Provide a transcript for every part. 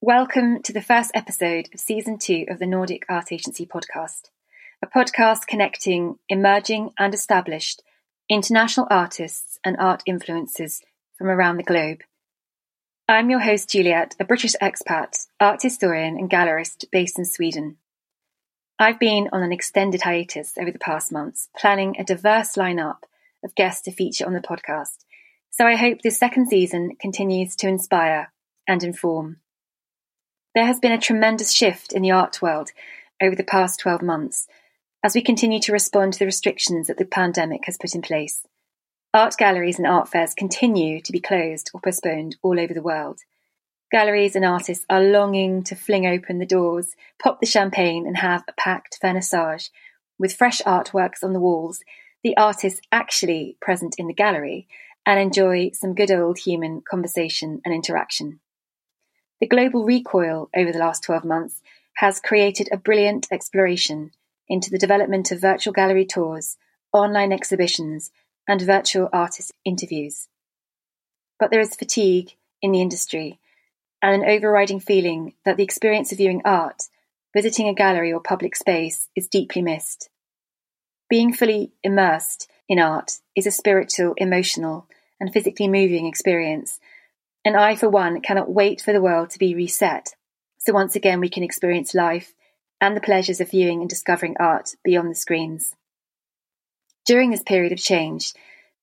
Welcome to the first episode of season two of the Nordic Art Agency podcast, a podcast connecting emerging and established international artists and art influencers from around the globe. I'm your host, Juliet, a British expat, art historian, and gallerist based in Sweden. I've been on an extended hiatus over the past months, planning a diverse lineup of guests to feature on the podcast. So I hope this second season continues to inspire and inform. There has been a tremendous shift in the art world over the past 12 months as we continue to respond to the restrictions that the pandemic has put in place. Art galleries and art fairs continue to be closed or postponed all over the world. Galleries and artists are longing to fling open the doors, pop the champagne, and have a packed vernissage with fresh artworks on the walls, the artists actually present in the gallery, and enjoy some good old human conversation and interaction. The global recoil over the last 12 months has created a brilliant exploration into the development of virtual gallery tours, online exhibitions, and virtual artist interviews. But there is fatigue in the industry and an overriding feeling that the experience of viewing art, visiting a gallery or public space, is deeply missed. Being fully immersed in art is a spiritual, emotional, and physically moving experience, and I, for one, cannot wait for the world to be reset so once again we can experience life and the pleasures of viewing and discovering art beyond the screens. During this period of change,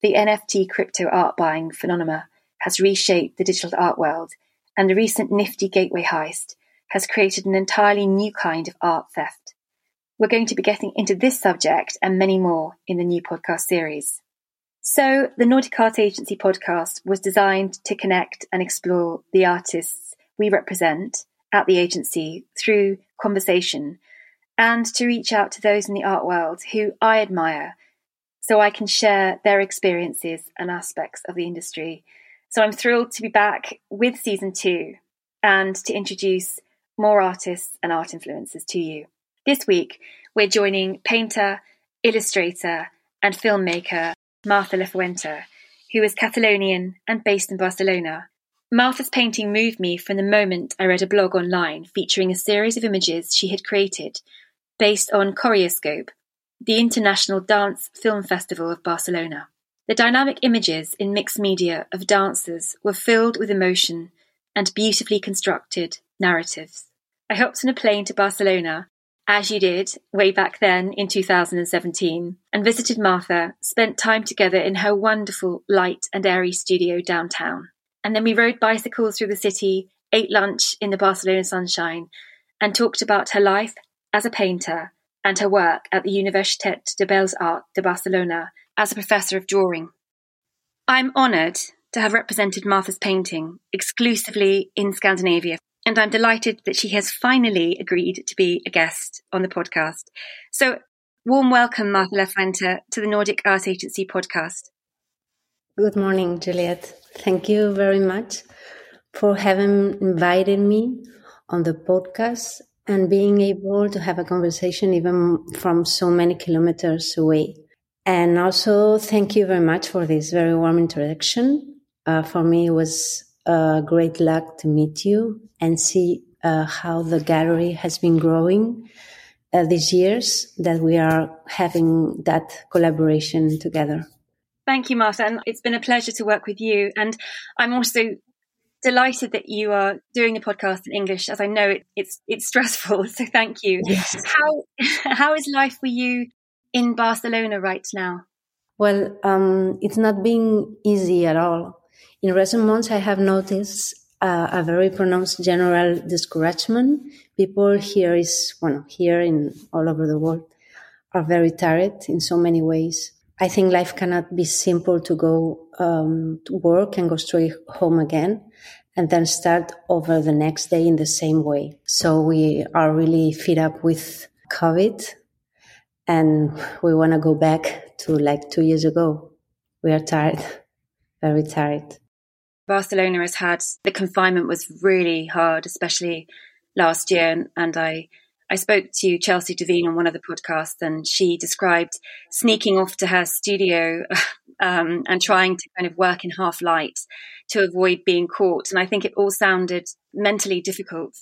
the NFT crypto art buying phenomenon has reshaped the digital art world, and the recent nifty gateway heist has created an entirely new kind of art theft. We're going to be getting into this subject and many more in the new podcast series. So, the Nordic Art Agency podcast was designed to connect and explore the artists we represent at the agency through conversation and to reach out to those in the art world who I admire so I can share their experiences and aspects of the industry. So I'm thrilled to be back with season two and to introduce more artists and art influencers to you. This week, we're joining painter, illustrator, and filmmaker Martha Lafuente, who is Catalonian and based in Barcelona. Martha's painting moved me from the moment I read a blog online featuring a series of images she had created based on Choreoscope, the International Dance Film Festival of Barcelona. The dynamic images in mixed media of dancers were filled with emotion and beautifully constructed narratives. I hopped on a plane to Barcelona, as you did way back then in 2017, and visited Martha, spent time together in her wonderful, light and airy studio downtown. And then we rode bicycles through the city, ate lunch in the Barcelona sunshine, and talked about her life as a painter and her work at the Universitat de Belles Arts de Barcelona as a professor of drawing. I'm honoured to have represented Martha's painting exclusively in Scandinavia, and I'm delighted that she has finally agreed to be a guest on the podcast. So, warm welcome, Martha Lafuente, to the Nordic Art Agency podcast. Good morning, Juliet. Thank you very much for having invited me on the podcast and being able to have a conversation even from so many kilometers away. And also, thank you very much for this very warm introduction. Uh, for me, it was a great luck to meet you and see uh, how the gallery has been growing uh, these years that we are having that collaboration together. Thank you, Martha. And it's been a pleasure to work with you. And I'm also delighted that you are doing the podcast in English, as I know it, it's it's stressful. So thank you. Yes. How how is life for you in Barcelona right now? Well, um, it's not being easy at all. In recent months, I have noticed uh, a very pronounced general discouragement. People here is well, here in all over the world are very tired in so many ways. I think life cannot be simple to go um, to work and go straight home again and then start over the next day in the same way. So we are really fed up with COVID and we want to go back to like two years ago. We are tired, very tired. Barcelona has had the confinement was really hard, especially last year. And I I spoke to Chelsea Devine on one of the podcasts, and she described sneaking off to her studio um, and trying to kind of work in half light to avoid being caught. And I think it all sounded mentally difficult.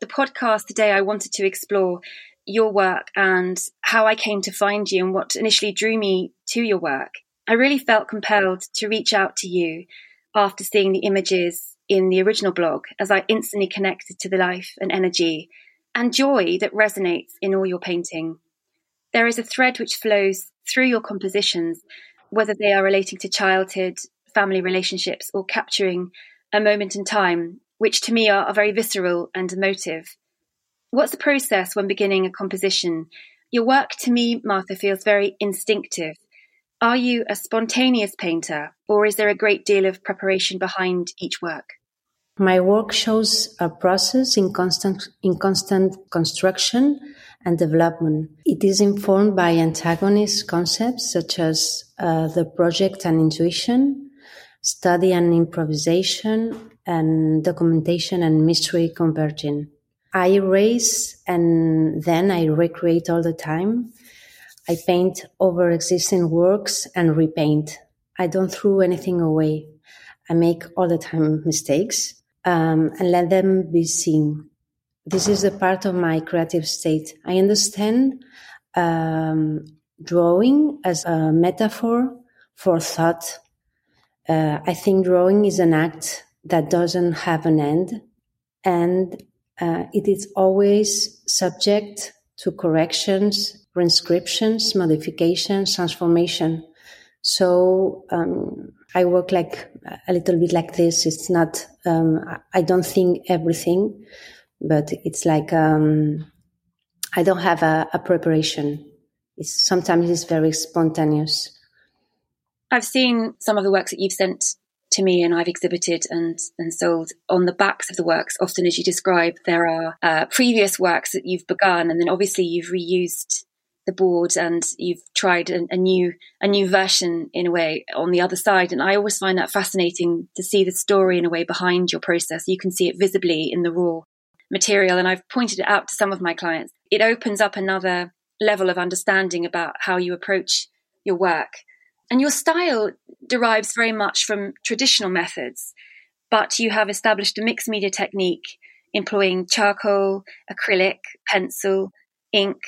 The podcast today, I wanted to explore your work and how I came to find you and what initially drew me to your work. I really felt compelled to reach out to you after seeing the images in the original blog as I instantly connected to the life and energy and joy that resonates in all your painting. There is a thread which flows through your compositions, whether they are relating to childhood, family relationships, or capturing a moment in time, which to me are, are very visceral and emotive. What's the process when beginning a composition? Your work to me, Martha, feels very instinctive. Are you a spontaneous painter, or is there a great deal of preparation behind each work? My work shows a process in constant, in constant construction and development. It is informed by antagonist concepts such as uh, the project and intuition, study and improvisation, and documentation and mystery converging. I erase and then I recreate all the time. I paint over existing works and repaint. I don't throw anything away. I make all the time mistakes um, and let them be seen. This is a part of my creative state. I understand um, drawing as a metaphor for thought. Uh, I think drawing is an act that doesn't have an end and uh, it is always subject to corrections, reinscriptions, modifications, transformation. So um, I work like a little bit like this. It's not, um, I don't think everything, but it's like, um, I don't have a, a preparation. It's sometimes it's very spontaneous. I've seen some of the works that you've sent to me and I've exhibited and, and sold on the backs of the works. Often, as you describe, there are uh, previous works that you've begun, and then obviously you've reused the board and you've tried a, a, new a new version in a way on the other side. And i always find that fascinating to see the story in a way behind your process. You can see it visibly in the raw material. And i've pointed it out to some of my clients. It opens up another level of understanding about how you approach your work. And your style derives very much from traditional methods but you have established a mixed media technique employing charcoal acrylic pencil ink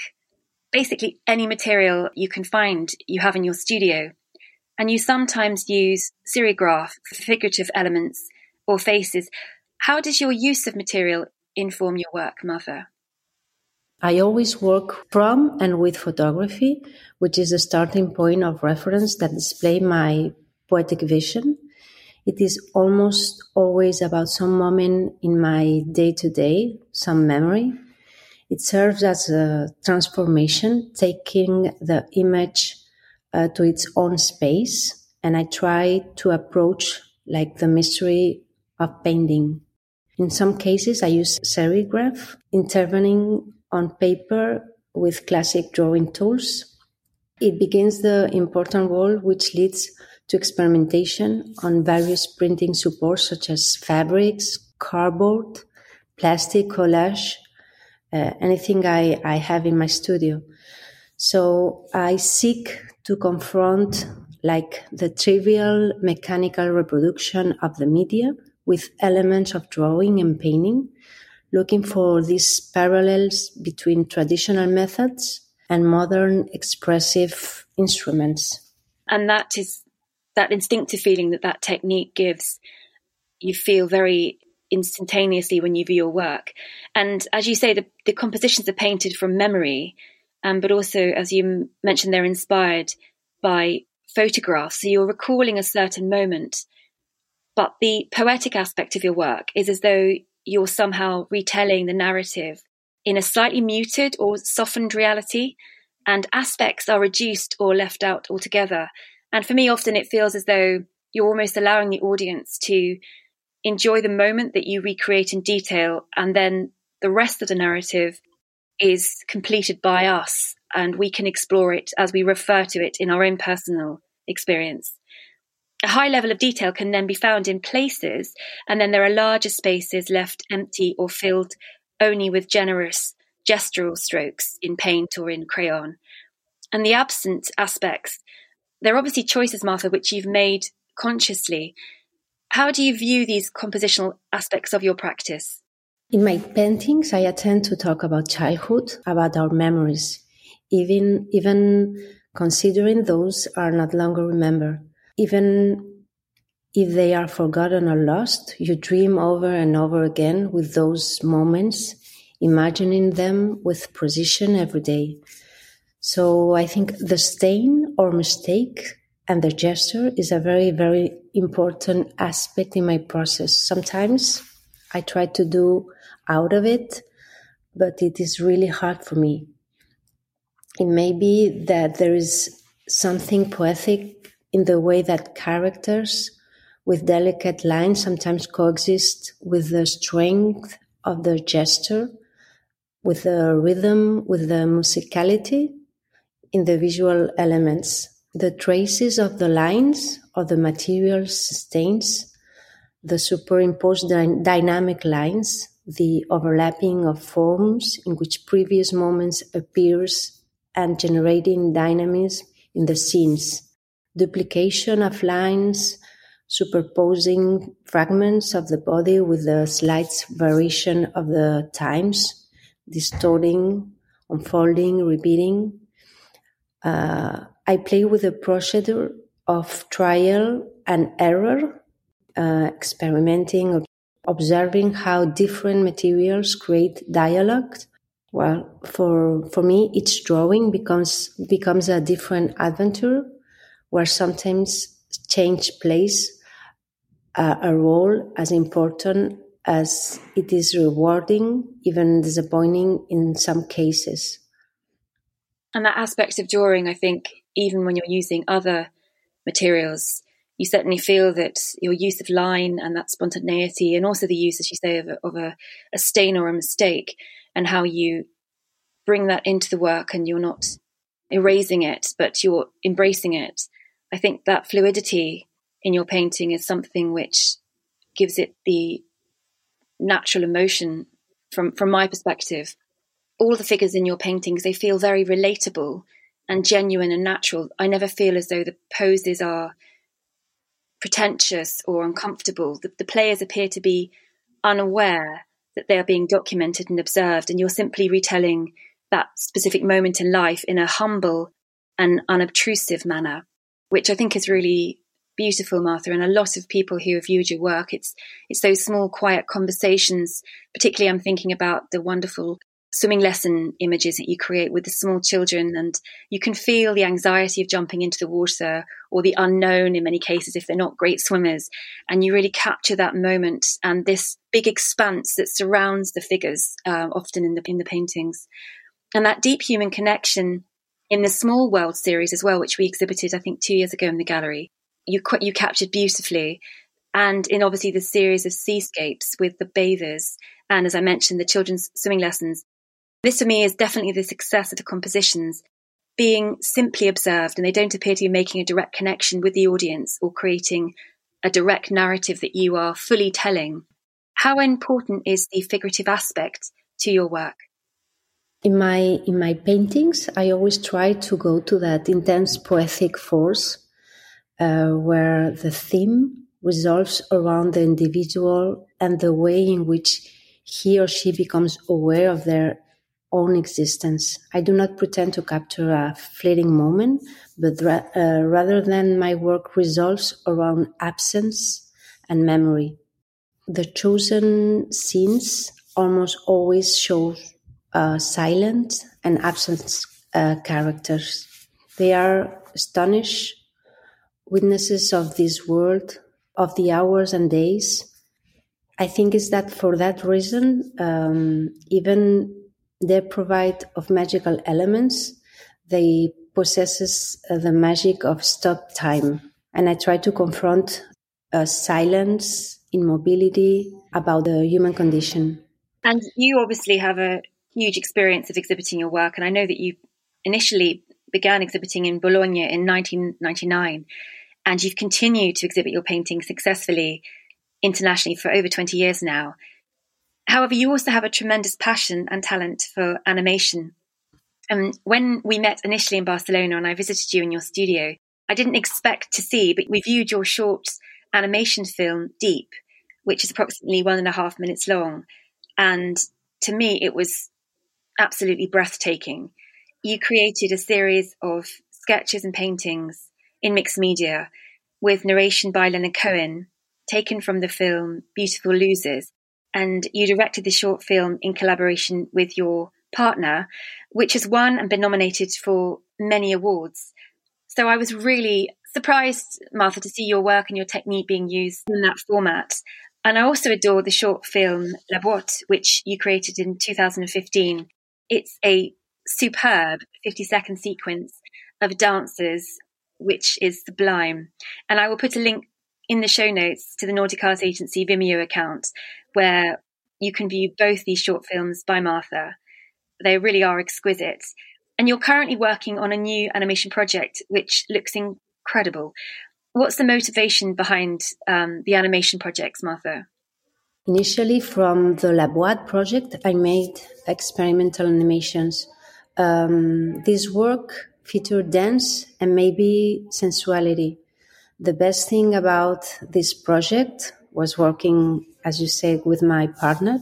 basically any material you can find you have in your studio. And you sometimes use serigraph for figurative elements or faces. How does your use of material inform your work, Martha? I always work from and with photography, which is the starting point of reference that display my poetic vision. It is almost always about some moment in my day to day, some memory, it serves as a transformation, taking the image uh, to its own space. And I try to approach like the mystery of painting. In some cases, I use serigraph, intervening on paper with classic drawing tools. It begins the important role which leads to experimentation on various printing supports such as fabrics, cardboard, plastic collage, uh, anything I, I have in my studio. So I seek to confront like the trivial mechanical reproduction of the media with elements of drawing and painting, looking for these parallels between traditional methods and modern expressive instruments. And that is that instinctive feeling that that technique gives. You feel very instantaneously when you view your work. And as you say, the, the compositions are painted from memory, um, but also, as you mentioned, they're inspired by photographs. So you're recalling a certain moment. But the poetic aspect of your work is as though you're somehow retelling the narrative in a slightly muted or softened reality, and aspects are reduced or left out altogether. And for me, often it feels as though you're almost allowing the audience to enjoy the moment that you recreate in detail, and then the rest of the narrative is completed by us, and we can explore it as we refer to it in our own personal experience. A high level of detail can then be found in places, and then there are larger spaces left empty or filled only with generous gestural strokes in paint or in crayon. And the absent aspects, they're obviously choices, Martha, which you've made consciously. How do you view these compositional aspects of your practice? In my paintings, I attend to talk about childhood, about our memories, even even considering those are not longer remembered. Even if they are forgotten or lost, you dream over and over again with those moments, imagining them with precision every day. So I think the stain or mistake and the gesture is a very, very important aspect in my process. Sometimes I try to do out of it, but it is really hard for me. It may be that there is something poetic in the way that characters with delicate lines sometimes coexist with the strength of the gesture, with the rhythm, with the musicality in the visual elements. The traces of the lines or the material sustains the superimposed dy- dynamic lines the overlapping of forms in which previous moments appears and generating dynamism in the scenes, duplication of lines, superposing fragments of the body with the slight variation of the times, distorting, unfolding, repeating. Uh, I play with the procedure of trial and error, uh, experimenting, observing how different materials create dialogue. Well, for for me, each drawing becomes becomes a different adventure, where sometimes change plays a, a role as important as it is rewarding, even disappointing in some cases. And that aspect of drawing, I think, even when you're using other materials, you certainly feel that your use of line and that spontaneity, and also the use, as you say, of, a, of a, a stain or a mistake, and how you bring that into the work and you're not erasing it, but you're embracing it. I think that fluidity in your painting is something which gives it the natural emotion from from my perspective. All the figures in your paintings they feel very relatable and genuine and natural. I never feel as though the poses are pretentious or uncomfortable. The, the players appear to be unaware that they are being documented and observed, and you're simply retelling that specific moment in life in a humble and unobtrusive manner, which I think is really beautiful, Martha. And a lot of people who have viewed your work, it's it's those small, quiet conversations. Particularly, I'm thinking about the wonderful swimming lesson images that you create with the small children and you can feel the anxiety of jumping into the water or the unknown in many cases if they're not great swimmers. And you really capture that moment and this big expanse that surrounds the figures uh, often in the in the paintings. And that deep human connection in the small world series as well which we exhibited i think 2 years ago in the gallery you you captured beautifully. And in obviously the series of seascapes with the bathers and as I mentioned, the children's swimming lessons, this for me is definitely the success of the compositions being simply observed and they don't appear to be making a direct connection with the audience or creating a direct narrative that you are fully telling. How important is the figurative aspect to your work? In my in my paintings, I always try to go to that intense poetic force uh, where the theme resolves around the individual and the way in which he or she becomes aware of their own existence. I do not pretend to capture a fleeting moment, but ra- uh, rather than my work resolves around absence and memory. The chosen scenes almost always show uh, silent and absent uh, characters. They are astonished witnesses of this world, of the hours and days. I think it's that for that reason, um, even they provide of magical elements. They possesses uh, the magic of stop time. And I try to confront uh, silence, immobility about the human condition. And you obviously have a huge experience of exhibiting your work. And I know that you initially began exhibiting in Bologna in 1999, and you've continued to exhibit your paintings successfully internationally for over 20 years now. However, you also have a tremendous passion and talent for animation. And when we met initially in Barcelona and I visited you in your studio, I didn't expect to see, but we viewed your short animation film, Deep, which is approximately one and a half minutes long. And to me, it was absolutely breathtaking. You created a series of sketches and paintings in mixed media with narration by Leonard Cohen, taken from the film Beautiful Losers. And you directed the short film in collaboration with your partner, which has won and been nominated for many awards. So I was really surprised, Martha, to see your work and your technique being used in that format. And I also adore the short film La Boîte, which you created in 2015. It's a superb 50 second sequence of dancers, which is sublime. And I will put a link in the show notes to the Nordic Art Agency Vimeo account where you can view both these short films by Martha. They really are exquisite. And you're currently working on a new animation project which looks incredible. What's the motivation behind um, the animation projects, Martha? Initially, from the La project, I made experimental animations. Um, this work featured dance and maybe sensuality. The best thing about this project was working, as you say, with my partner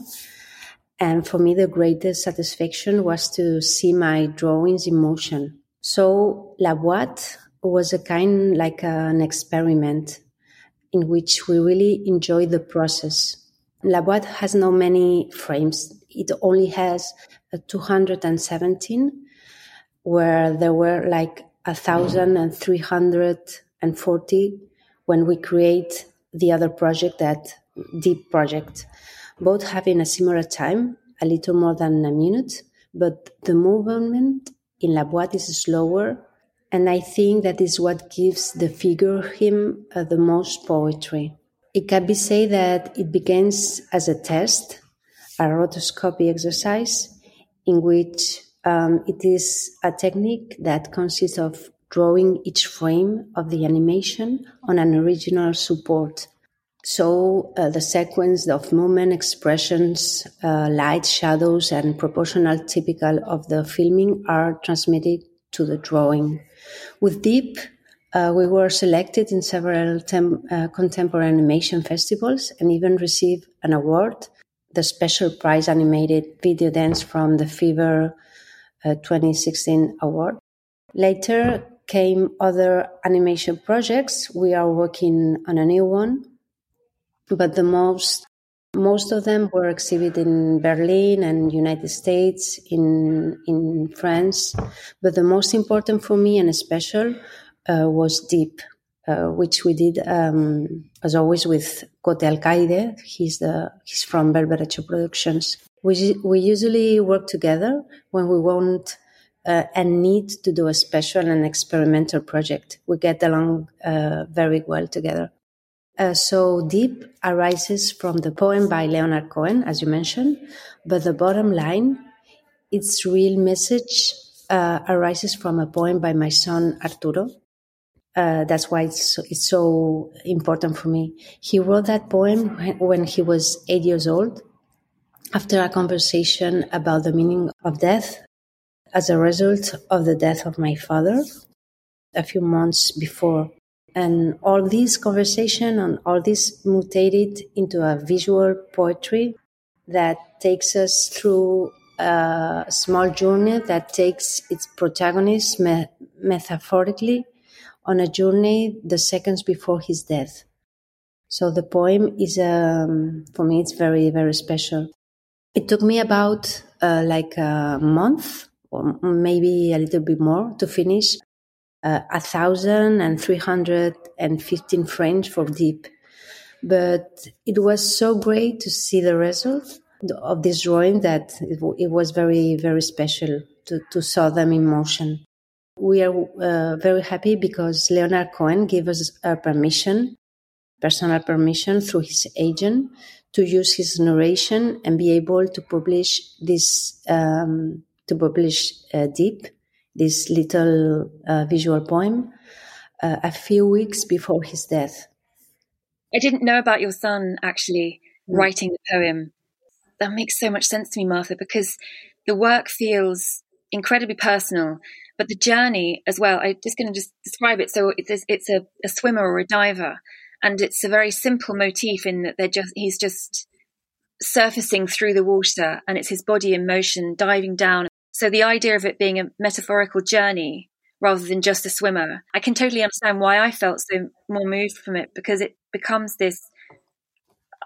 and for me, the greatest satisfaction was to see my drawings in motion. So La Boîte was a kind like an experiment in which we really enjoy the process. La Boîte has no many frames. It only has 217 where there were like 1,340 when we create the other project, that deep project both having a similar time, a little more than a minute, but the movement in La Boîte is slower, and I think that is what gives the figure him uh, the most poetry. It can be said that it begins as a test, a rotoscopy exercise, in which um, it is a technique that consists of drawing each frame of the animation on an original support so uh, the sequence of movement, expressions, uh, light, shadows, and proportional typical of the filming are transmitted to the drawing. With Deep, uh, we were selected in several tem- uh, contemporary animation festivals and even received an award, the Special Prize Animated Video Dance from the Fever uh, 2016 award. Later came other animation projects. We are working on a new one but the most most of them were exhibited in Berlin and United States, in in France. But the most important for me and special uh, was Deep, uh, which we did um, as always with Cote Alcaide. He's the he's from Berberecho Productions. We we usually work together when we want. Uh, and need to do a special and experimental project. We get along uh, very well together. Uh, so deep arises from the poem by Leonard Cohen, as you mentioned, but the bottom line, its real message uh, arises from a poem by my son Arturo. Uh, that's why it's so, it's so, important for me. He wrote that poem when he was eight years old, after a conversation about the meaning of death as a result of the death of my father a few months before and all this conversation and all this mutated into a visual poetry that takes us through a small journey that takes its protagonist me- metaphorically on a journey the seconds before his death. So the poem is, um, for me, it's very, very special. It took me about uh, like a month or maybe a little bit more to finish uh, a thousand and three hundred and fifteen frames for deep. But it was so great to see the result of this drawing that it, it was very, very special to, to saw them in motion. We are uh, very happy because Leonard Cohen gave us a permission, personal permission through his agent to use his narration and be able to publish this, um, to publish uh, Deep this little uh, visual poem uh, a few weeks before his death. I didn't know about your son actually mm. writing the poem. That makes so much sense to me, Martha, because the work feels incredibly personal, but the journey as well. I'm just going to just describe it. So it's, it's a, a swimmer or a diver, and it's a very simple motif in that they're just he's just surfacing through the water, and it's his body in motion, diving down. So the idea of it being a metaphorical journey rather than just a swimmer, I can totally understand why I felt so more moved from it because it becomes this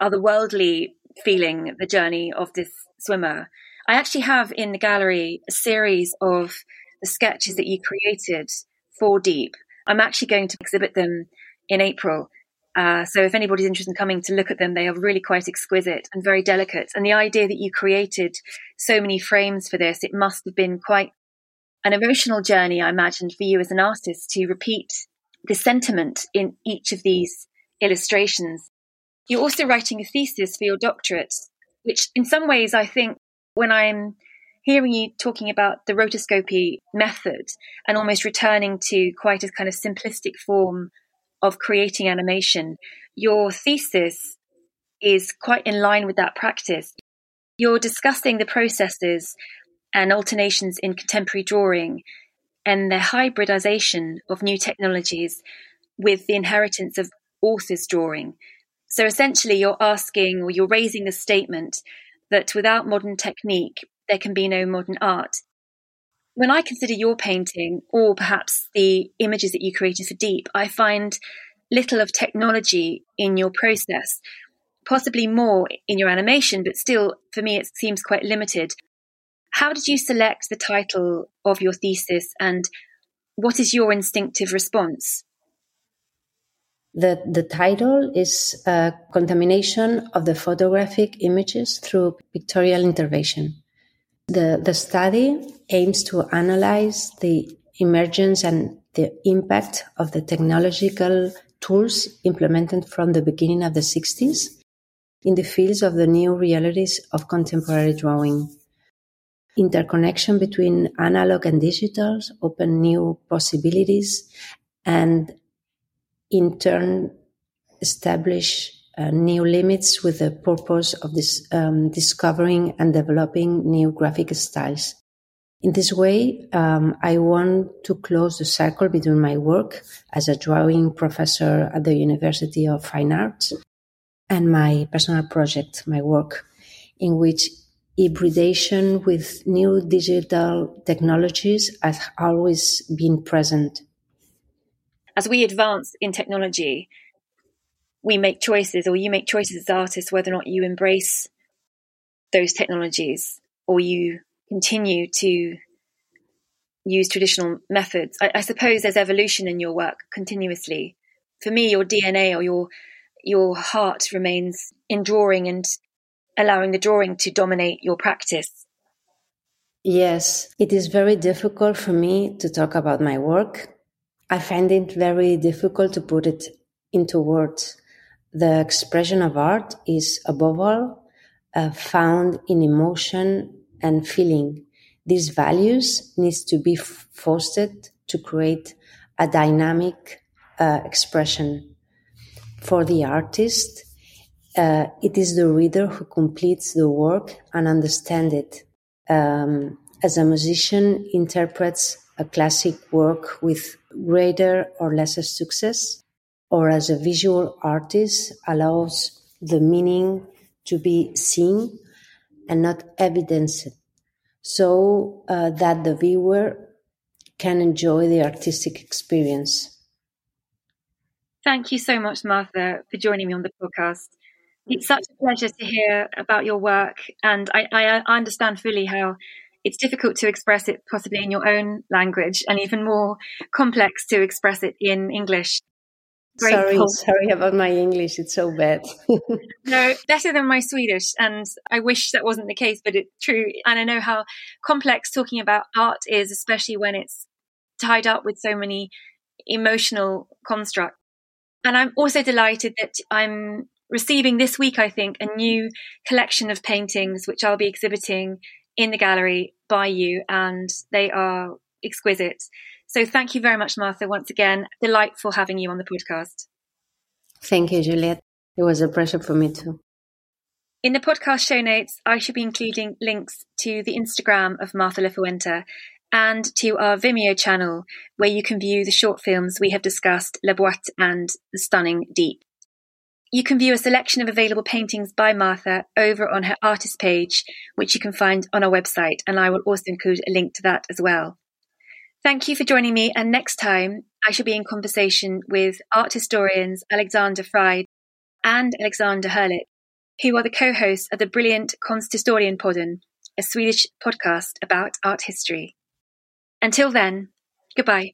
otherworldly feeling, the journey of this swimmer. I actually have in the gallery a series of the sketches that you created for Deep. I'm actually going to exhibit them in April. Uh, so if anybody's interested in coming to look at them, they are really quite exquisite and very delicate. And the idea that you created so many frames for this, it must have been quite an emotional journey, I imagine, for you as an artist to repeat the sentiment in each of these illustrations. You're also writing a thesis for your doctorate, which in some ways I think when I'm hearing you talking about the rotoscopy method and almost returning to quite a kind of simplistic form of creating animation, your thesis is quite in line with that practice. You're discussing the processes and alternations in contemporary drawing and the hybridization of new technologies with the inheritance of authors' drawing. So essentially, you're asking or you're raising the statement that without modern technique, there can be no modern art. When I consider your painting, or perhaps the images that you created for Deep, I find little of technology in your process, possibly more in your animation, but still, for me, it seems quite limited. How did you select the title of your thesis, and what is your instinctive response? The, the title is uh, Contamination of the Photographic Images Through Pictorial Intervention. The, the study aims to analyze the emergence and the impact of the technological tools implemented from the beginning of the 60s in the fields of the new realities of contemporary drawing. Interconnection between analog and digital open new possibilities and in turn establish uh, new limits with the purpose of um, discovering and developing new graphic styles. In this way, um, I want to close the circle between my work as a drawing professor at the University of Fine Arts and my personal project, my work, in which hybridization with new digital technologies has always been present as we advance in technology, we make choices, or you make choices as artists, whether or not you embrace those technologies or you continue to use traditional methods. I, I, suppose there's evolution in your work continuously. For me, your DNA or your your heart remains in drawing and allowing the drawing to dominate your practice. Yes, it is very difficult for me to talk about my work I find it very difficult to put it into words. The expression of art is above all uh, found in emotion and feeling. These values needs to be fostered to create a dynamic uh, expression. For the artist, uh, it is the reader who completes the work and understands it. Um, as a musician interprets a classic work with greater or lesser success, or as a visual artist allows the meaning to be seen and not evidenced, so uh, that the viewer can enjoy the artistic experience. Thank you so much, Martha, for joining me on the podcast. It's such a pleasure to hear about your work, and I, I understand fully how it's difficult to express it possibly in your own language and even more complex to express it in English. Sorry, sorry about my English. It's so bad. no, better than my Swedish. And I wish that wasn't the case, but it's true. And I know how complex talking about art is, especially when it's tied up with so many emotional constructs. And I'm also delighted that I'm receiving this week, I think, a new collection of paintings, which I'll be exhibiting in the gallery by you, and they are exquisite. So thank you very much, Martha, once again. Delightful having you on the podcast. Thank you, Juliet. It was a pleasure for me too. In the podcast show notes, I should be including links to the Instagram of Martha Lafuente and to our Vimeo channel, where you can view the short films we have discussed, La Boîte and The Stunning Deep. You can view a selection of available paintings by Martha over on her artist page, which you can find on our website, and I will also include a link to that as well. Thank you for joining me, and next time I shall be in conversation with art historians Alexander Freid and Alexander Hurlick, who are the co-hosts of the brilliant Konsthistoriepodden, a Swedish podcast about art history. Until then, goodbye.